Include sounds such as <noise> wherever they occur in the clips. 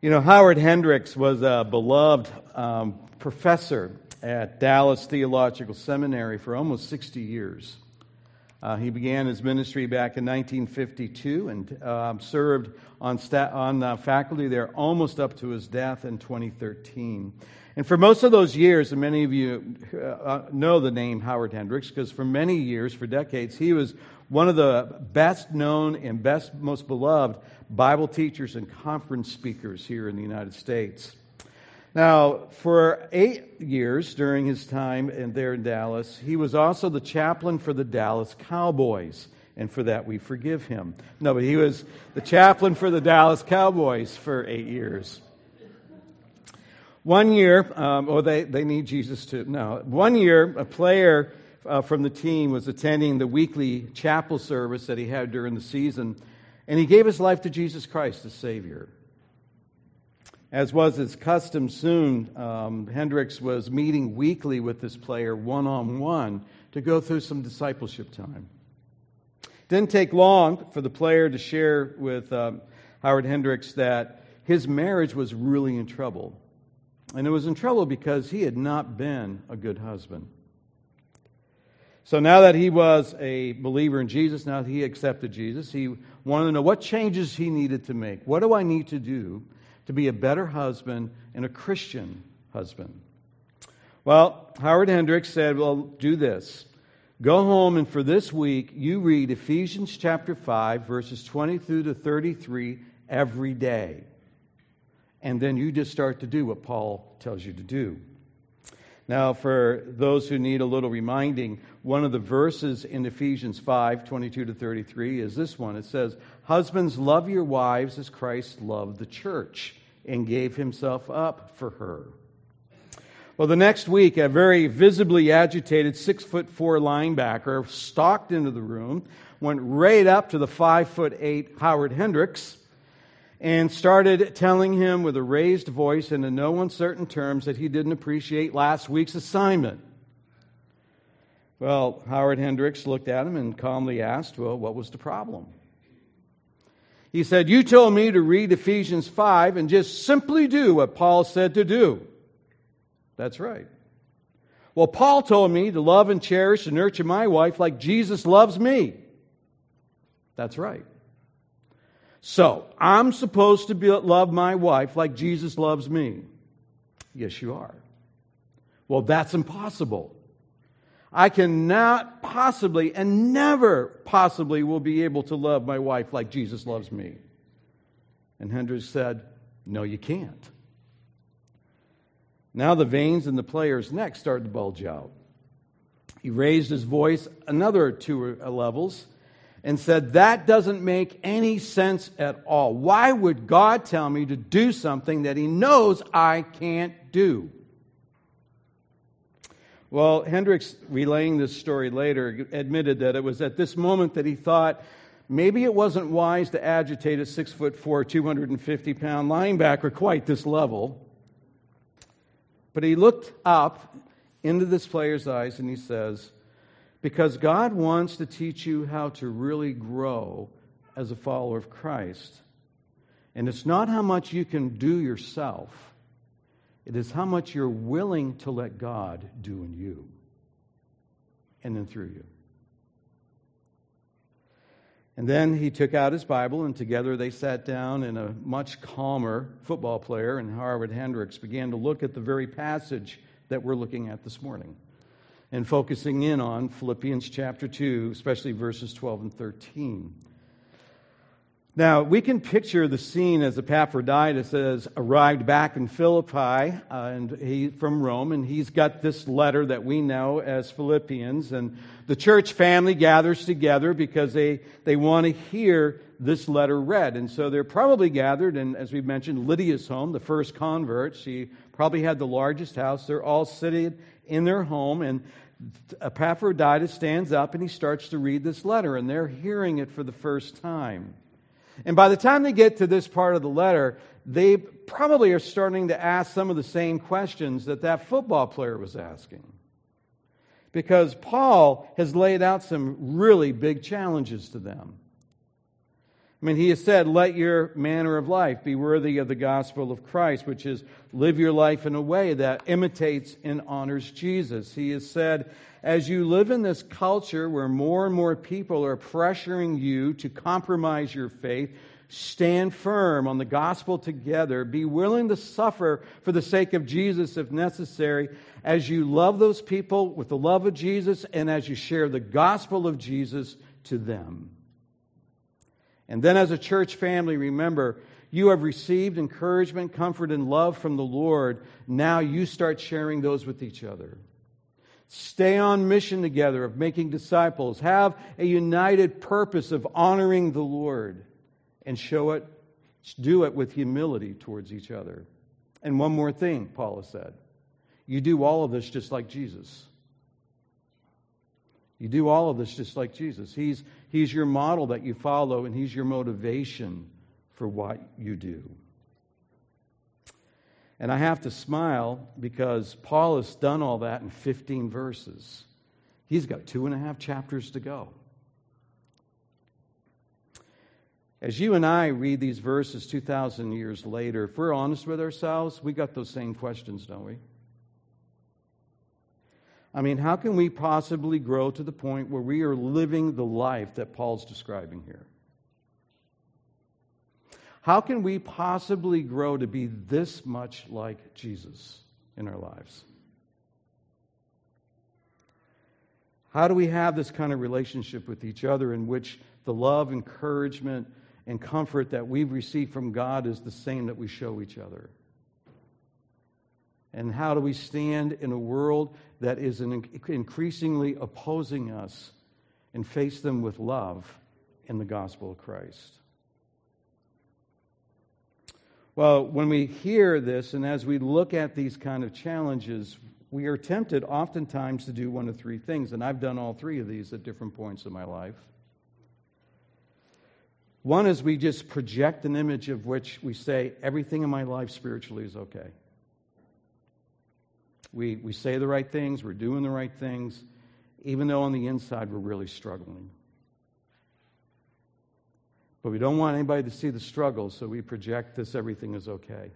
You know, Howard Hendricks was a beloved um, professor at Dallas Theological Seminary for almost 60 years. Uh, he began his ministry back in 1952 and uh, served on, on uh, faculty there almost up to his death in 2013. And for most of those years, and many of you uh, know the name Howard Hendricks, because for many years, for decades, he was one of the best known and best, most beloved Bible teachers and conference speakers here in the United States. Now, for eight years during his time in, there in Dallas, he was also the chaplain for the Dallas Cowboys, and for that we forgive him. No, but he was the chaplain for the Dallas Cowboys for eight years. One year, um, oh, they, they need Jesus too. No, one year, a player uh, from the team was attending the weekly chapel service that he had during the season, and he gave his life to Jesus Christ as Savior. As was his custom soon, um, Hendricks was meeting weekly with this player one on one to go through some discipleship time. Didn't take long for the player to share with um, Howard Hendricks that his marriage was really in trouble. And it was in trouble because he had not been a good husband. So now that he was a believer in Jesus, now that he accepted Jesus, he wanted to know what changes he needed to make. What do I need to do to be a better husband and a Christian husband? Well, Howard Hendricks said, Well, do this. Go home and for this week, you read Ephesians chapter 5, verses 20 through to 33 every day. And then you just start to do what Paul tells you to do. Now, for those who need a little reminding, one of the verses in Ephesians 5 22 to 33 is this one. It says, Husbands, love your wives as Christ loved the church and gave himself up for her. Well, the next week, a very visibly agitated six foot four linebacker stalked into the room, went right up to the five foot eight Howard Hendricks, and started telling him with a raised voice and in no uncertain terms that he didn't appreciate last week's assignment. Well, Howard Hendricks looked at him and calmly asked, Well, what was the problem? He said, You told me to read Ephesians 5 and just simply do what Paul said to do. That's right. Well, Paul told me to love and cherish and nurture my wife like Jesus loves me. That's right. So, I'm supposed to be, love my wife like Jesus loves me. Yes, you are. Well, that's impossible. I cannot possibly and never possibly will be able to love my wife like Jesus loves me. And Hendricks said, No, you can't. Now the veins in the player's neck started to bulge out. He raised his voice another two levels and said, That doesn't make any sense at all. Why would God tell me to do something that He knows I can't do? Well, Hendricks, relaying this story later, admitted that it was at this moment that he thought maybe it wasn't wise to agitate a six foot four, 250 pound linebacker quite this level. But he looked up into this player's eyes and he says, because God wants to teach you how to really grow as a follower of Christ. And it's not how much you can do yourself, it is how much you're willing to let God do in you and then through you. And then he took out his Bible, and together they sat down, and a much calmer football player and Howard Hendricks began to look at the very passage that we're looking at this morning and focusing in on Philippians chapter 2, especially verses 12 and 13. Now, we can picture the scene as Epaphroditus has arrived back in Philippi uh, and he, from Rome, and he's got this letter that we know as Philippians. And the church family gathers together because they, they want to hear this letter read. And so they're probably gathered, and as we mentioned, Lydia's home, the first convert. She probably had the largest house. They're all sitting in their home, and Epaphroditus stands up and he starts to read this letter, and they're hearing it for the first time. And by the time they get to this part of the letter, they probably are starting to ask some of the same questions that that football player was asking. Because Paul has laid out some really big challenges to them. I mean, he has said, let your manner of life be worthy of the gospel of Christ, which is live your life in a way that imitates and honors Jesus. He has said, as you live in this culture where more and more people are pressuring you to compromise your faith, stand firm on the gospel together. Be willing to suffer for the sake of Jesus if necessary, as you love those people with the love of Jesus and as you share the gospel of Jesus to them. And then, as a church family, remember, you have received encouragement, comfort, and love from the Lord. Now you start sharing those with each other. Stay on mission together of making disciples. Have a united purpose of honoring the Lord and show it, do it with humility towards each other. And one more thing, Paula said. You do all of this just like Jesus. You do all of this just like Jesus. He's, he's your model that you follow, and He's your motivation for what you do. And I have to smile because Paul has done all that in 15 verses. He's got two and a half chapters to go. As you and I read these verses 2,000 years later, if we're honest with ourselves, we got those same questions, don't we? I mean, how can we possibly grow to the point where we are living the life that Paul's describing here? How can we possibly grow to be this much like Jesus in our lives? How do we have this kind of relationship with each other in which the love, encouragement, and comfort that we've received from God is the same that we show each other? And how do we stand in a world that is increasingly opposing us and face them with love in the gospel of Christ? Well, when we hear this and as we look at these kind of challenges, we are tempted oftentimes to do one of three things, and I've done all three of these at different points in my life. One is we just project an image of which we say, everything in my life spiritually is okay. We, we say the right things, we're doing the right things, even though on the inside we're really struggling. But we don't want anybody to see the struggle, so we project this everything is okay.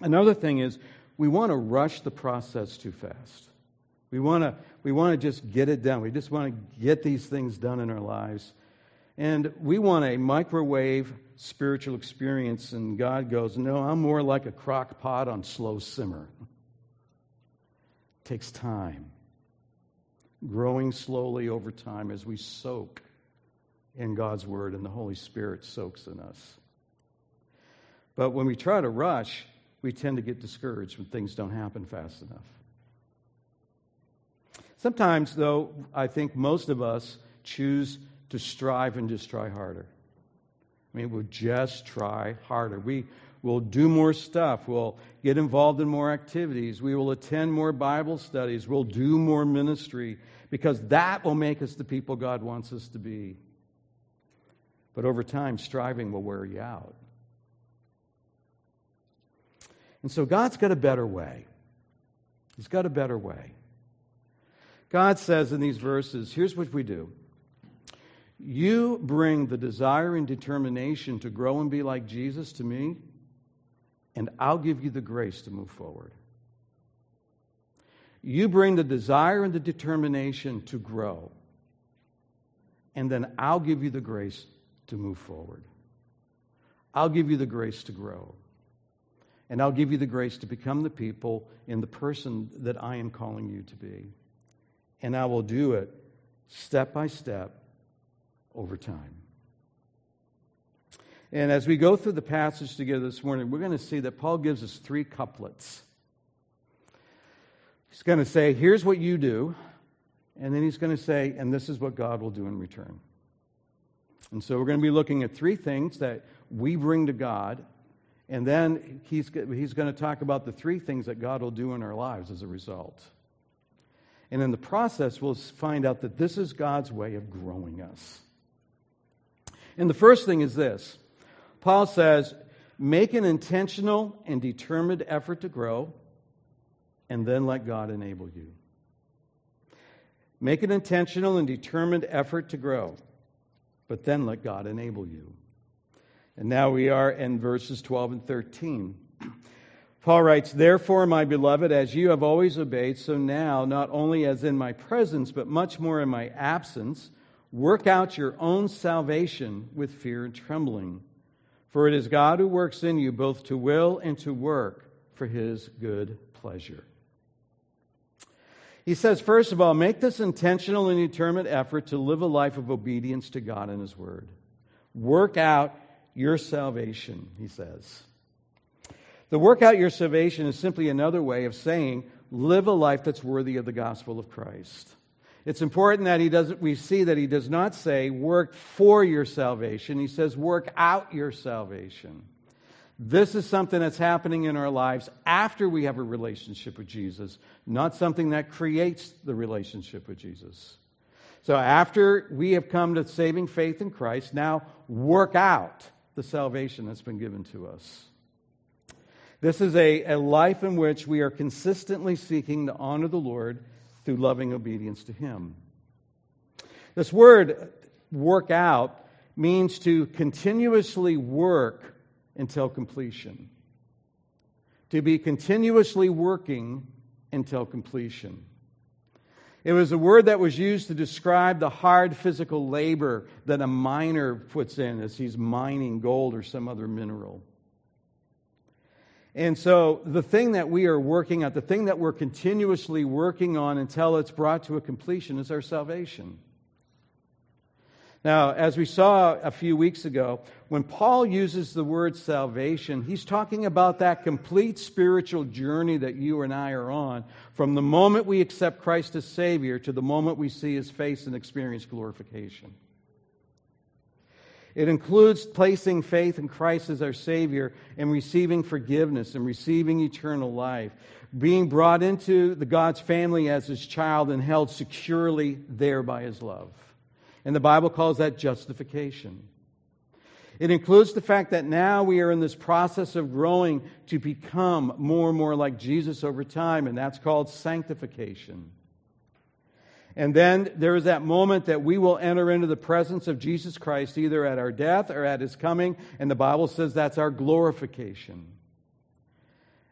Another thing is we want to rush the process too fast. We want to we want to just get it done. We just want to get these things done in our lives. And we want a microwave spiritual experience, and God goes, No, I'm more like a crock pot on slow simmer takes time, growing slowly over time as we soak in God's Word and the Holy Spirit soaks in us. But when we try to rush, we tend to get discouraged when things don't happen fast enough. Sometimes, though, I think most of us choose to strive and just try harder. I mean, we'll just try harder. We, We'll do more stuff. We'll get involved in more activities. We will attend more Bible studies. We'll do more ministry because that will make us the people God wants us to be. But over time, striving will wear you out. And so God's got a better way. He's got a better way. God says in these verses here's what we do you bring the desire and determination to grow and be like Jesus to me, and I'll give you the grace to move forward. You bring the desire and the determination to grow, and then I'll give you the grace to move forward. I'll give you the grace to grow. And I'll give you the grace to become the people and the person that I am calling you to be. And I will do it step by step over time. And as we go through the passage together this morning, we're going to see that Paul gives us three couplets. He's going to say, Here's what you do. And then he's going to say, And this is what God will do in return. And so we're going to be looking at three things that we bring to God. And then he's, he's going to talk about the three things that God will do in our lives as a result. And in the process, we'll find out that this is God's way of growing us. And the first thing is this Paul says, make an intentional and determined effort to grow, and then let God enable you. Make an intentional and determined effort to grow, but then let God enable you. And now we are in verses 12 and 13. <clears throat> Paul writes, Therefore, my beloved, as you have always obeyed, so now, not only as in my presence, but much more in my absence, work out your own salvation with fear and trembling. For it is God who works in you both to will and to work for his good pleasure. He says, first of all, make this intentional and determined effort to live a life of obedience to God and his word. Work out your salvation, he says. The work out your salvation is simply another way of saying live a life that's worthy of the gospel of Christ. It's important that he doesn't, we see that he does not say work for your salvation. He says work out your salvation. This is something that's happening in our lives after we have a relationship with Jesus, not something that creates the relationship with Jesus. So after we have come to saving faith in Christ, now work out the salvation that's been given to us. This is a, a life in which we are consistently seeking to honor the Lord through loving obedience to Him. This word, work out, means to continuously work until completion. To be continuously working until completion. It was a word that was used to describe the hard physical labor that a miner puts in as he's mining gold or some other mineral. And so, the thing that we are working at, the thing that we're continuously working on until it's brought to a completion, is our salvation. Now, as we saw a few weeks ago, when Paul uses the word salvation, he's talking about that complete spiritual journey that you and I are on from the moment we accept Christ as Savior to the moment we see His face and experience glorification. It includes placing faith in Christ as our Savior and receiving forgiveness and receiving eternal life, being brought into the God's family as His child and held securely there by His love. And the Bible calls that justification. It includes the fact that now we are in this process of growing to become more and more like Jesus over time, and that's called sanctification. And then there is that moment that we will enter into the presence of Jesus Christ either at our death or at his coming. And the Bible says that's our glorification.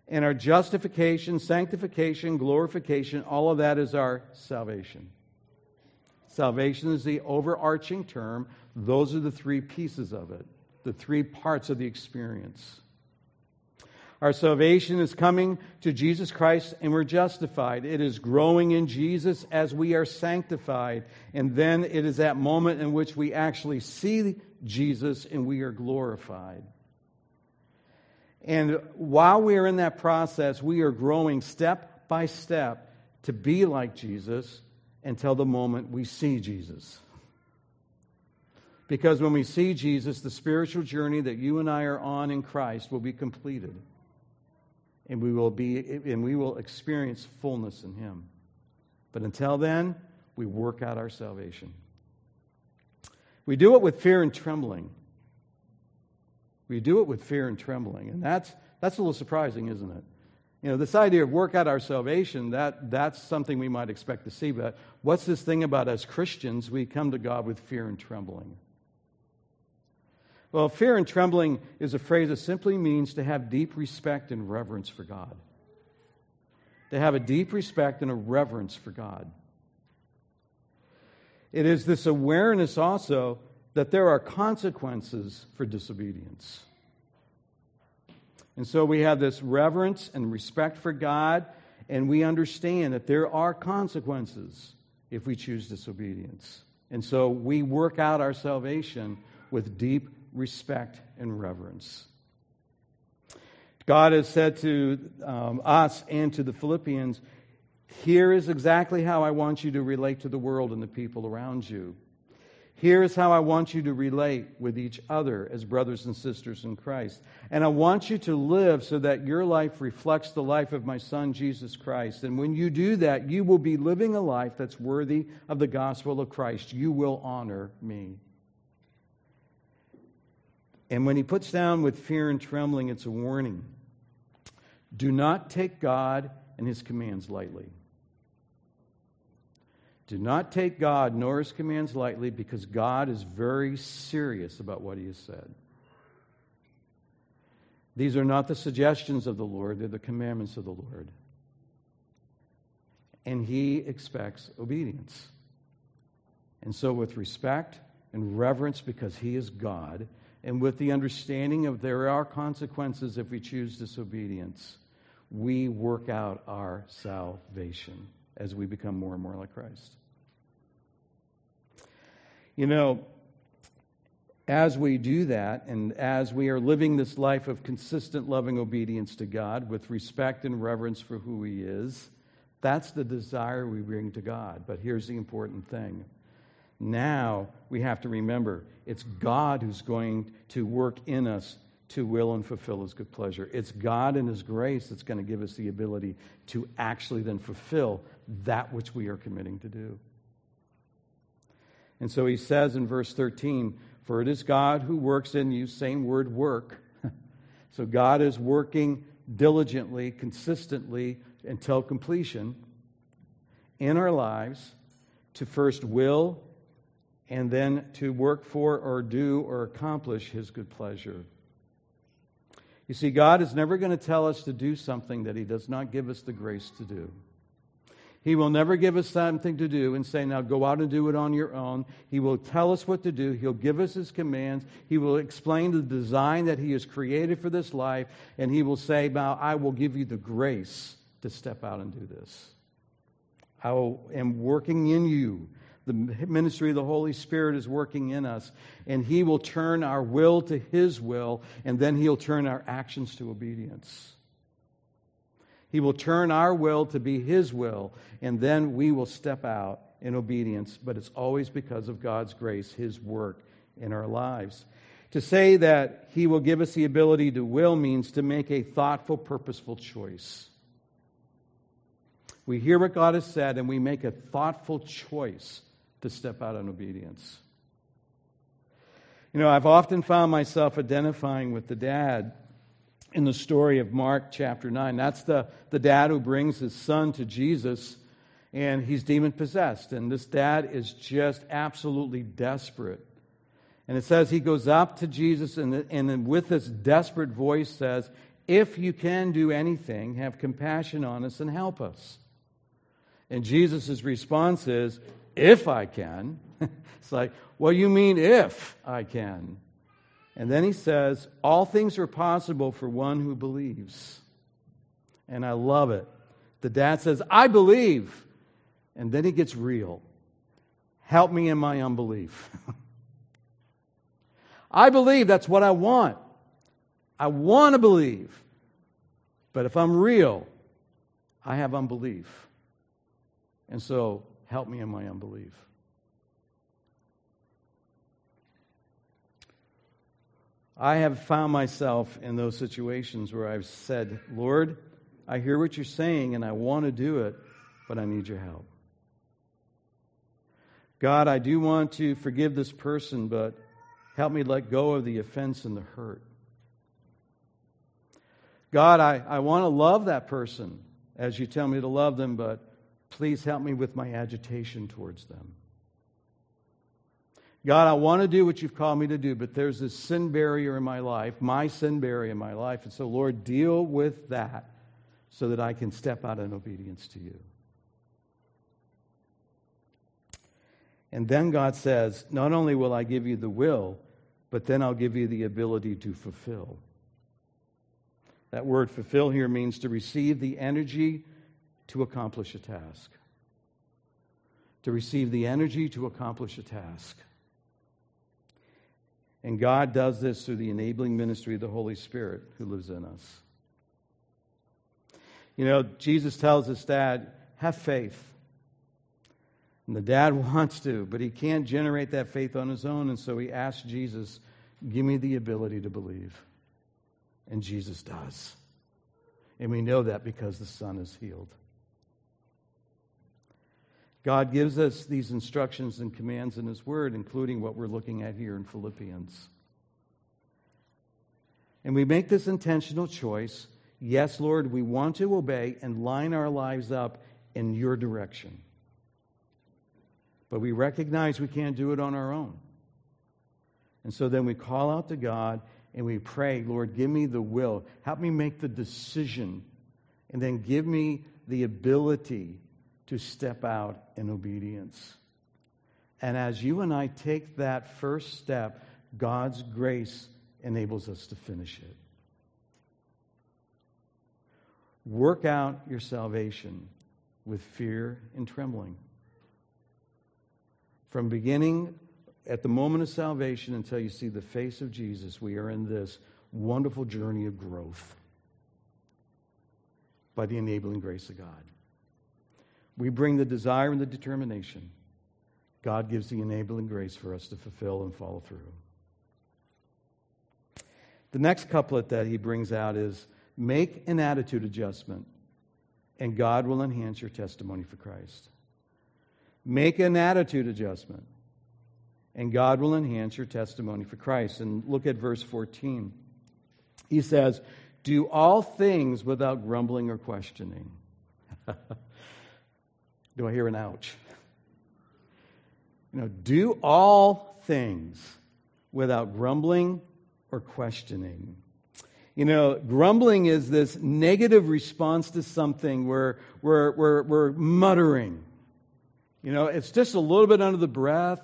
And our justification, sanctification, glorification, all of that is our salvation. Salvation is the overarching term. Those are the three pieces of it, the three parts of the experience. Our salvation is coming to Jesus Christ and we're justified. It is growing in Jesus as we are sanctified. And then it is that moment in which we actually see Jesus and we are glorified. And while we are in that process, we are growing step by step to be like Jesus until the moment we see Jesus. Because when we see Jesus, the spiritual journey that you and I are on in Christ will be completed and we will be and we will experience fullness in him. But until then, we work out our salvation. We do it with fear and trembling. We do it with fear and trembling. And that's that's a little surprising, isn't it? You know, this idea of work out our salvation, that, that's something we might expect to see. But what's this thing about as Christians, we come to God with fear and trembling? Well, fear and trembling is a phrase that simply means to have deep respect and reverence for God. To have a deep respect and a reverence for God. It is this awareness also that there are consequences for disobedience. And so we have this reverence and respect for God, and we understand that there are consequences if we choose disobedience. And so we work out our salvation with deep respect and reverence. God has said to um, us and to the Philippians, here is exactly how I want you to relate to the world and the people around you. Here is how I want you to relate with each other as brothers and sisters in Christ. And I want you to live so that your life reflects the life of my son, Jesus Christ. And when you do that, you will be living a life that's worthy of the gospel of Christ. You will honor me. And when he puts down with fear and trembling, it's a warning. Do not take God and his commands lightly. Do not take God nor his commands lightly because God is very serious about what he has said. These are not the suggestions of the Lord, they're the commandments of the Lord. And he expects obedience. And so, with respect and reverence, because he is God, and with the understanding of there are consequences if we choose disobedience, we work out our salvation as we become more and more like Christ. You know, as we do that, and as we are living this life of consistent loving obedience to God with respect and reverence for who He is, that's the desire we bring to God. But here's the important thing. Now we have to remember it's God who's going to work in us to will and fulfill His good pleasure. It's God and His grace that's going to give us the ability to actually then fulfill that which we are committing to do. And so he says in verse 13, For it is God who works in you, same word, work. <laughs> so God is working diligently, consistently, until completion in our lives to first will and then to work for or do or accomplish his good pleasure. You see, God is never going to tell us to do something that he does not give us the grace to do. He will never give us something to do and say, now go out and do it on your own. He will tell us what to do. He'll give us his commands. He will explain the design that he has created for this life. And he will say, now I will give you the grace to step out and do this. I am working in you. The ministry of the Holy Spirit is working in us. And he will turn our will to his will. And then he'll turn our actions to obedience. He will turn our will to be His will, and then we will step out in obedience. But it's always because of God's grace, His work in our lives. To say that He will give us the ability to will means to make a thoughtful, purposeful choice. We hear what God has said, and we make a thoughtful choice to step out in obedience. You know, I've often found myself identifying with the dad in the story of Mark chapter 9. That's the, the dad who brings his son to Jesus, and he's demon possessed. And this dad is just absolutely desperate. And it says he goes up to Jesus and, and with this desperate voice says, If you can do anything, have compassion on us and help us. And Jesus' response is, If I can. <laughs> it's like, Well, you mean if I can? And then he says, All things are possible for one who believes. And I love it. The dad says, I believe. And then he gets real. Help me in my unbelief. <laughs> I believe that's what I want. I want to believe. But if I'm real, I have unbelief. And so, help me in my unbelief. I have found myself in those situations where I've said, Lord, I hear what you're saying and I want to do it, but I need your help. God, I do want to forgive this person, but help me let go of the offense and the hurt. God, I, I want to love that person as you tell me to love them, but please help me with my agitation towards them. God, I want to do what you've called me to do, but there's this sin barrier in my life, my sin barrier in my life. And so, Lord, deal with that so that I can step out in obedience to you. And then God says, Not only will I give you the will, but then I'll give you the ability to fulfill. That word fulfill here means to receive the energy to accomplish a task. To receive the energy to accomplish a task. And God does this through the enabling ministry of the Holy Spirit who lives in us. You know, Jesus tells his dad, have faith. And the dad <laughs> wants to, but he can't generate that faith on his own. And so he asks Jesus, Give me the ability to believe. And Jesus does. And we know that because the son is healed. God gives us these instructions and commands in His Word, including what we're looking at here in Philippians. And we make this intentional choice. Yes, Lord, we want to obey and line our lives up in your direction. But we recognize we can't do it on our own. And so then we call out to God and we pray, Lord, give me the will. Help me make the decision. And then give me the ability to step out in obedience. And as you and I take that first step, God's grace enables us to finish it. Work out your salvation with fear and trembling. From beginning at the moment of salvation until you see the face of Jesus, we are in this wonderful journey of growth by the enabling grace of God. We bring the desire and the determination. God gives the enabling grace for us to fulfill and follow through. The next couplet that he brings out is make an attitude adjustment, and God will enhance your testimony for Christ. Make an attitude adjustment, and God will enhance your testimony for Christ. And look at verse 14. He says, Do all things without grumbling or questioning. <laughs> do I hear an ouch? You know, do all things without grumbling or questioning. You know, grumbling is this negative response to something where we're, we're, we're muttering. You know, it's just a little bit under the breath,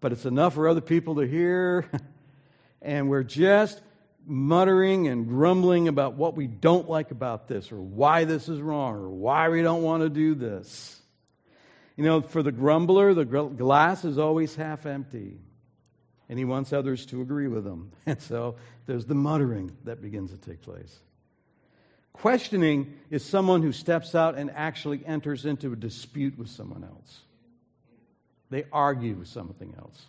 but it's enough for other people to hear. <laughs> and we're just muttering and grumbling about what we don't like about this, or why this is wrong, or why we don't want to do this. You know, for the grumbler, the glass is always half empty and he wants others to agree with him. <laughs> And so there's the muttering that begins to take place. Questioning is someone who steps out and actually enters into a dispute with someone else. They argue with something else.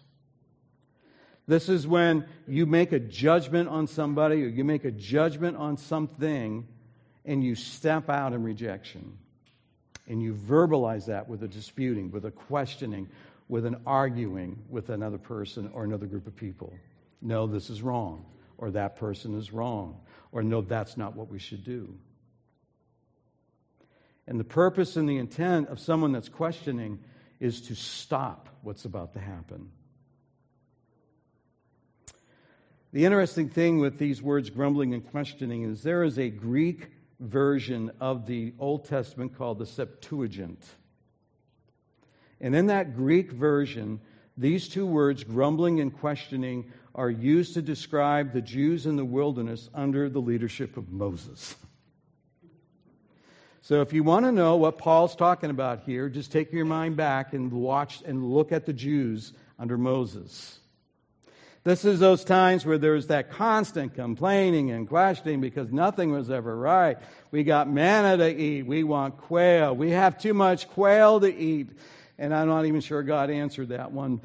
This is when you make a judgment on somebody or you make a judgment on something and you step out in rejection. And you verbalize that with a disputing, with a questioning, with an arguing with another person or another group of people. No, this is wrong, or that person is wrong, or no, that's not what we should do. And the purpose and the intent of someone that's questioning is to stop what's about to happen. The interesting thing with these words, grumbling and questioning, is there is a Greek version of the Old Testament called the Septuagint. And in that Greek version, these two words, grumbling and questioning, are used to describe the Jews in the wilderness under the leadership of Moses. So if you want to know what Paul's talking about here, just take your mind back and watch and look at the Jews under Moses. This is those times where there's that constant complaining and questioning because nothing was ever right. We got manna to eat. We want quail. We have too much quail to eat and I'm not even sure God answered that one.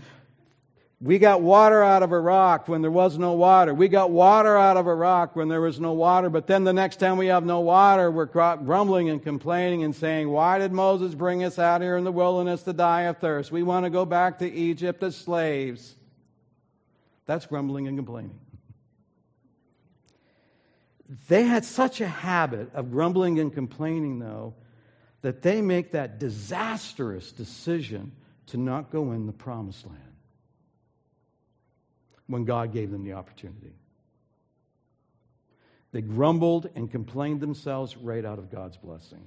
We got water out of a rock when there was no water. We got water out of a rock when there was no water. But then the next time we have no water, we're grumbling and complaining and saying, Why did Moses bring us out here in the wilderness to die of thirst? We want to go back to Egypt as slaves. That's grumbling and complaining. They had such a habit of grumbling and complaining, though, that they make that disastrous decision to not go in the promised land when God gave them the opportunity. They grumbled and complained themselves right out of God's blessing.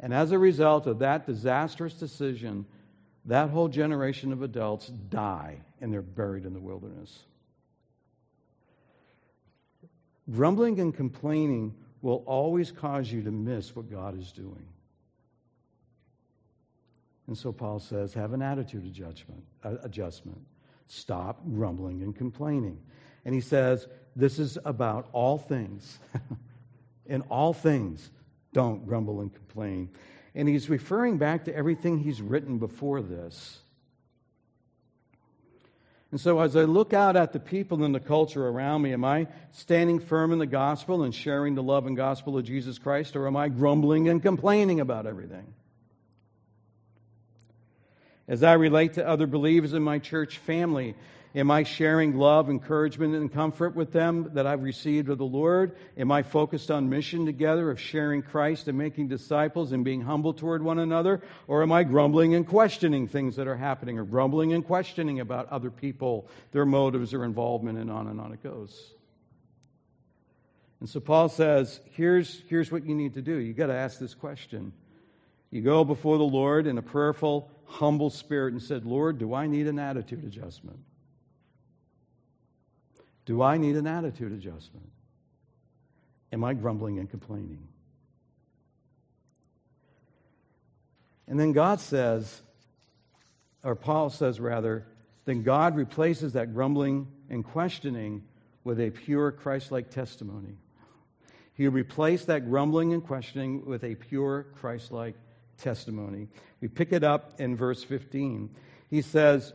And as a result of that disastrous decision, that whole generation of adults die and they're buried in the wilderness. Grumbling and complaining will always cause you to miss what God is doing. And so Paul says, have an attitude adjustment, uh, adjustment. Stop grumbling and complaining. And he says, this is about all things. <laughs> In all things, don't grumble and complain. And he's referring back to everything he's written before this. And so, as I look out at the people and the culture around me, am I standing firm in the gospel and sharing the love and gospel of Jesus Christ, or am I grumbling and complaining about everything? As I relate to other believers in my church family, Am I sharing love, encouragement, and comfort with them that I've received of the Lord? Am I focused on mission together of sharing Christ and making disciples and being humble toward one another? Or am I grumbling and questioning things that are happening or grumbling and questioning about other people, their motives or involvement, and on and on it goes? And so Paul says, here's, here's what you need to do. You've got to ask this question. You go before the Lord in a prayerful, humble spirit and said, Lord, do I need an attitude adjustment? Do I need an attitude adjustment? Am I grumbling and complaining? And then God says, or Paul says rather, then God replaces that grumbling and questioning with a pure Christ like testimony. He replaced that grumbling and questioning with a pure Christ like testimony. We pick it up in verse 15. He says,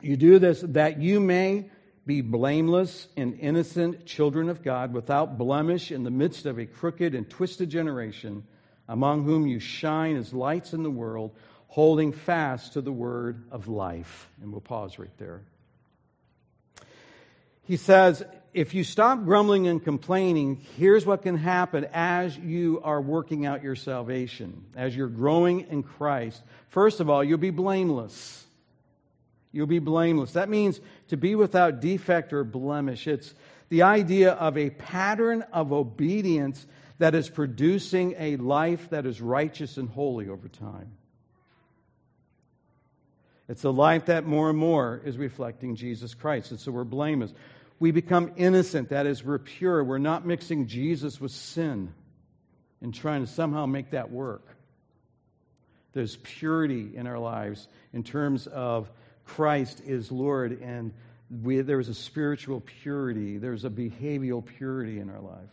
You do this that you may be blameless and innocent children of God, without blemish in the midst of a crooked and twisted generation, among whom you shine as lights in the world, holding fast to the word of life. And we'll pause right there. He says, if you stop grumbling and complaining, here's what can happen as you are working out your salvation, as you're growing in Christ. First of all, you'll be blameless. You'll be blameless. That means to be without defect or blemish. It's the idea of a pattern of obedience that is producing a life that is righteous and holy over time. It's a life that more and more is reflecting Jesus Christ. And so we're blameless. We become innocent. That is, we're pure. We're not mixing Jesus with sin and trying to somehow make that work. There's purity in our lives in terms of Christ is Lord, and we, there's a spiritual purity, there's a behavioral purity in our life.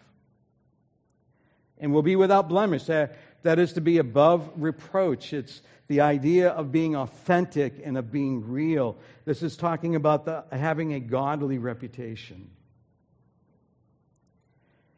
And we'll be without blemish. That, that is to be above reproach. It's the idea of being authentic and of being real. This is talking about the, having a godly reputation.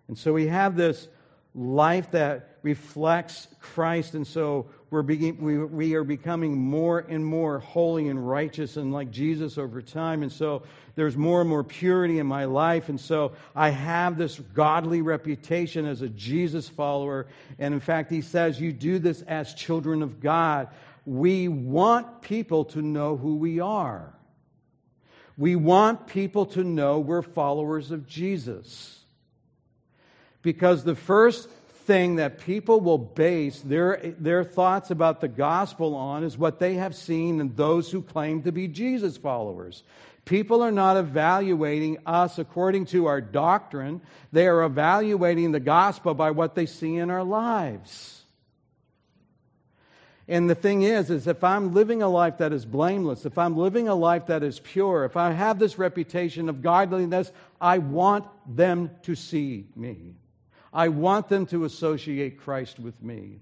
And so we have this life that reflects Christ, and so we're we, we are becoming more and more holy and righteous and like Jesus over time. And so there's more and more purity in my life. And so I have this godly reputation as a Jesus follower. And in fact, he says, You do this as children of God. We want people to know who we are. We want people to know we're followers of Jesus. Because the first thing that people will base their, their thoughts about the gospel on is what they have seen in those who claim to be Jesus followers. People are not evaluating us according to our doctrine, they are evaluating the gospel by what they see in our lives. And the thing is, is if I'm living a life that is blameless, if I'm living a life that is pure, if I have this reputation of godliness, I want them to see me. I want them to associate Christ with me.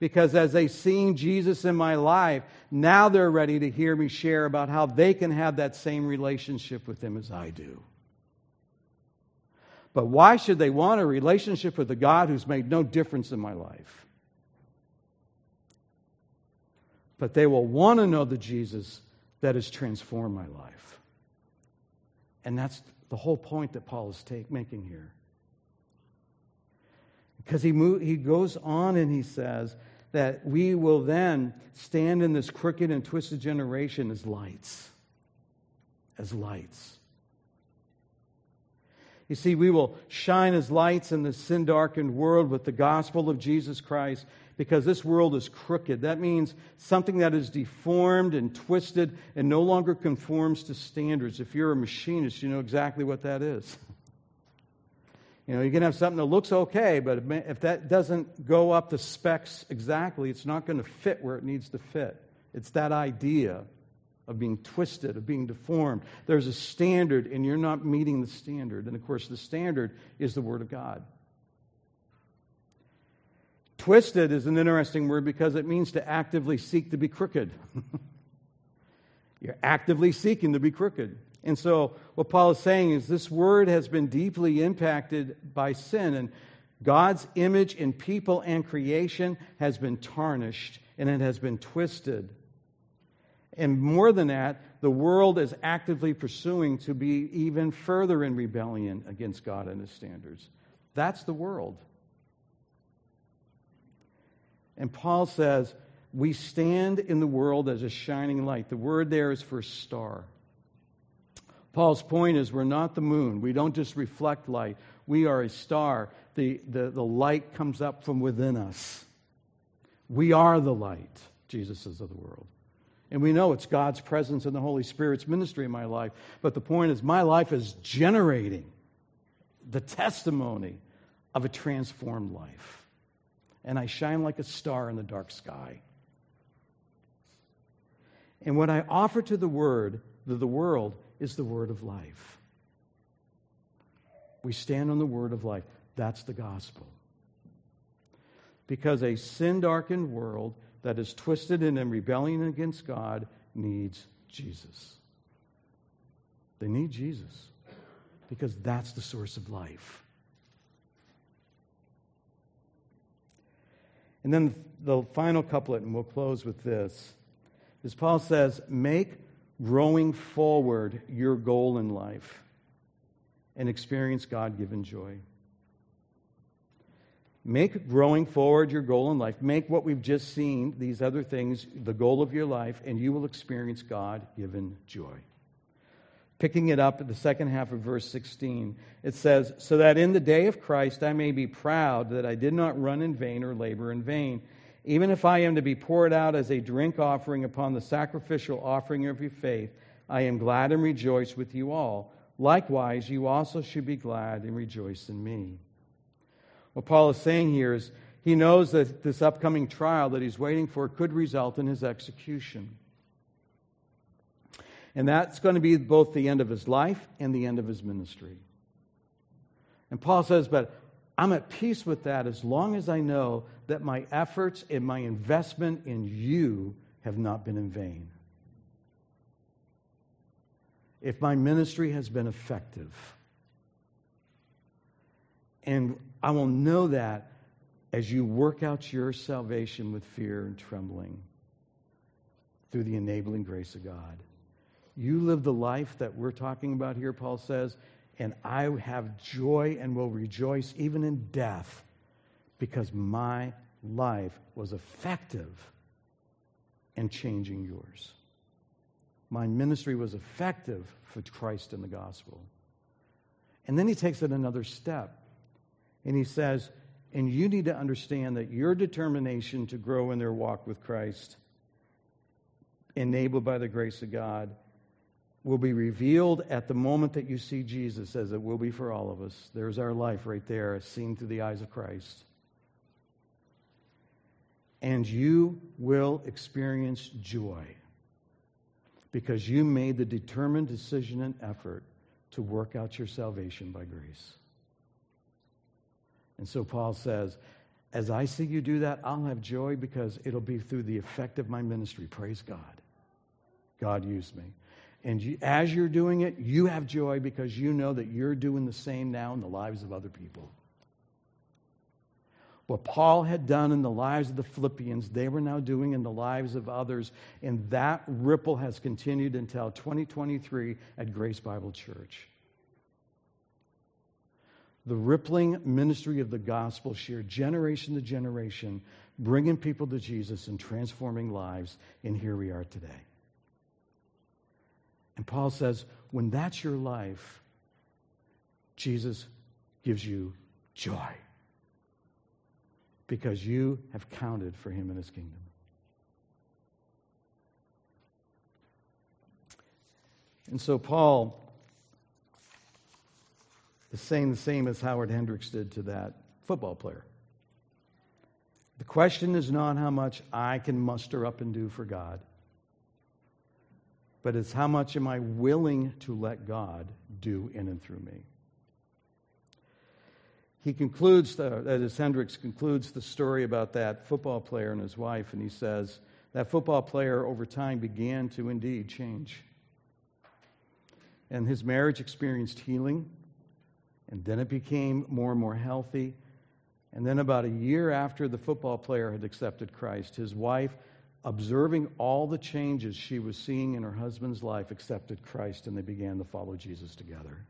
Because as they've seen Jesus in my life, now they're ready to hear me share about how they can have that same relationship with Him as I do. But why should they want a relationship with a God who's made no difference in my life? But they will want to know the Jesus that has transformed my life. And that's the whole point that Paul is take, making here. Because he, move, he goes on and he says that we will then stand in this crooked and twisted generation as lights. As lights. You see, we will shine as lights in this sin darkened world with the gospel of Jesus Christ because this world is crooked. That means something that is deformed and twisted and no longer conforms to standards. If you're a machinist, you know exactly what that is. <laughs> You know, you can have something that looks okay, but if that doesn't go up to specs exactly, it's not going to fit where it needs to fit. It's that idea of being twisted, of being deformed. There's a standard, and you're not meeting the standard. And of course, the standard is the Word of God. Twisted is an interesting word because it means to actively seek to be crooked. <laughs> you're actively seeking to be crooked. And so, what Paul is saying is this word has been deeply impacted by sin, and God's image in people and creation has been tarnished and it has been twisted. And more than that, the world is actively pursuing to be even further in rebellion against God and his standards. That's the world. And Paul says, we stand in the world as a shining light. The word there is for star. Paul's point is we're not the moon. We don't just reflect light. We are a star. The, the, the light comes up from within us. We are the light, Jesus says, of the world. And we know it's God's presence and the Holy Spirit's ministry in my life. But the point is, my life is generating the testimony of a transformed life. And I shine like a star in the dark sky. And what I offer to the word, to the world, is the word of life. We stand on the word of life. That's the gospel. Because a sin darkened world that is twisted and in rebellion against God needs Jesus. They need Jesus because that's the source of life. And then the final couplet, and we'll close with this, is Paul says, Make growing forward your goal in life and experience God given joy. Make growing forward your goal in life. Make what we've just seen, these other things, the goal of your life, and you will experience God given joy. Picking it up at the second half of verse 16, it says, So that in the day of Christ I may be proud that I did not run in vain or labor in vain. Even if I am to be poured out as a drink offering upon the sacrificial offering of your faith, I am glad and rejoice with you all. Likewise, you also should be glad and rejoice in me. What Paul is saying here is he knows that this upcoming trial that he's waiting for could result in his execution. And that's going to be both the end of his life and the end of his ministry. And Paul says, But I'm at peace with that as long as I know that my efforts and my investment in you have not been in vain. If my ministry has been effective. And I will know that as you work out your salvation with fear and trembling through the enabling grace of God. You live the life that we're talking about here, Paul says, and I have joy and will rejoice even in death because my life was effective in changing yours. My ministry was effective for Christ and the gospel. And then he takes it another step. And he says, and you need to understand that your determination to grow in their walk with Christ, enabled by the grace of God, will be revealed at the moment that you see Jesus, as it will be for all of us. There's our life right there, seen through the eyes of Christ. And you will experience joy because you made the determined decision and effort to work out your salvation by grace. And so Paul says, as I see you do that, I'll have joy because it'll be through the effect of my ministry. Praise God. God used me. And you, as you're doing it, you have joy because you know that you're doing the same now in the lives of other people. What Paul had done in the lives of the Philippians, they were now doing in the lives of others. And that ripple has continued until 2023 at Grace Bible Church. The rippling ministry of the gospel shared generation to generation, bringing people to Jesus and transforming lives. And here we are today. And Paul says, when that's your life, Jesus gives you joy because you have counted for him in his kingdom. And so Paul is saying the same as Howard Hendricks did to that football player. The question is not how much I can muster up and do for God but it's how much am I willing to let God do in and through me. He concludes, the, that is, Hendricks concludes the story about that football player and his wife, and he says, that football player over time began to indeed change. And his marriage experienced healing, and then it became more and more healthy. And then, about a year after the football player had accepted Christ, his wife observing all the changes she was seeing in her husband's life, accepted Christ and they began to follow Jesus together.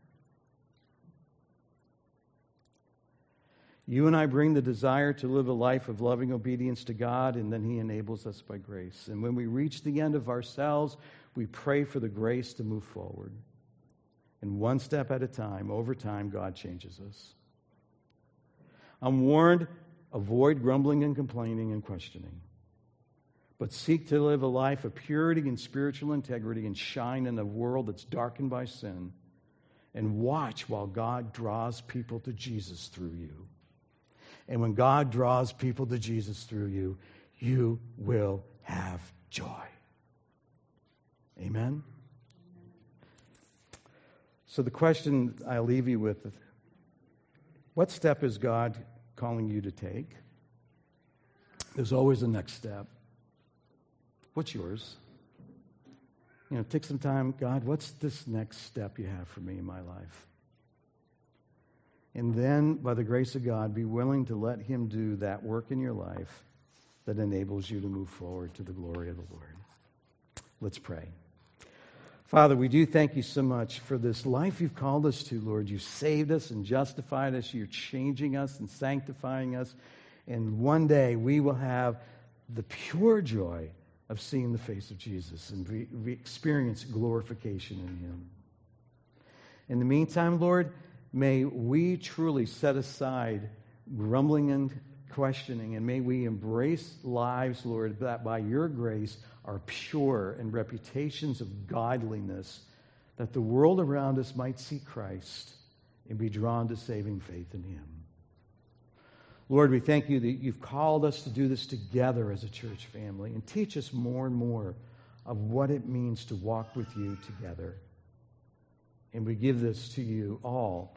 You and I bring the desire to live a life of loving obedience to God, and then He enables us by grace. And when we reach the end of ourselves, we pray for the grace to move forward. And one step at a time, over time, God changes us. I'm warned avoid grumbling and complaining and questioning, but seek to live a life of purity and spiritual integrity and shine in a world that's darkened by sin. And watch while God draws people to Jesus through you. And when God draws people to Jesus through you, you will have joy. Amen? So, the question I leave you with what step is God calling you to take? There's always a next step. What's yours? You know, take some time. God, what's this next step you have for me in my life? And then, by the grace of God, be willing to let Him do that work in your life that enables you to move forward to the glory of the Lord. Let's pray. Father, we do thank you so much for this life you've called us to, Lord. You've saved us and justified us. You're changing us and sanctifying us. And one day we will have the pure joy of seeing the face of Jesus and we, we experience glorification in Him. In the meantime, Lord, May we truly set aside grumbling and questioning, and may we embrace lives, Lord, that by your grace are pure and reputations of godliness, that the world around us might see Christ and be drawn to saving faith in him. Lord, we thank you that you've called us to do this together as a church family and teach us more and more of what it means to walk with you together. And we give this to you all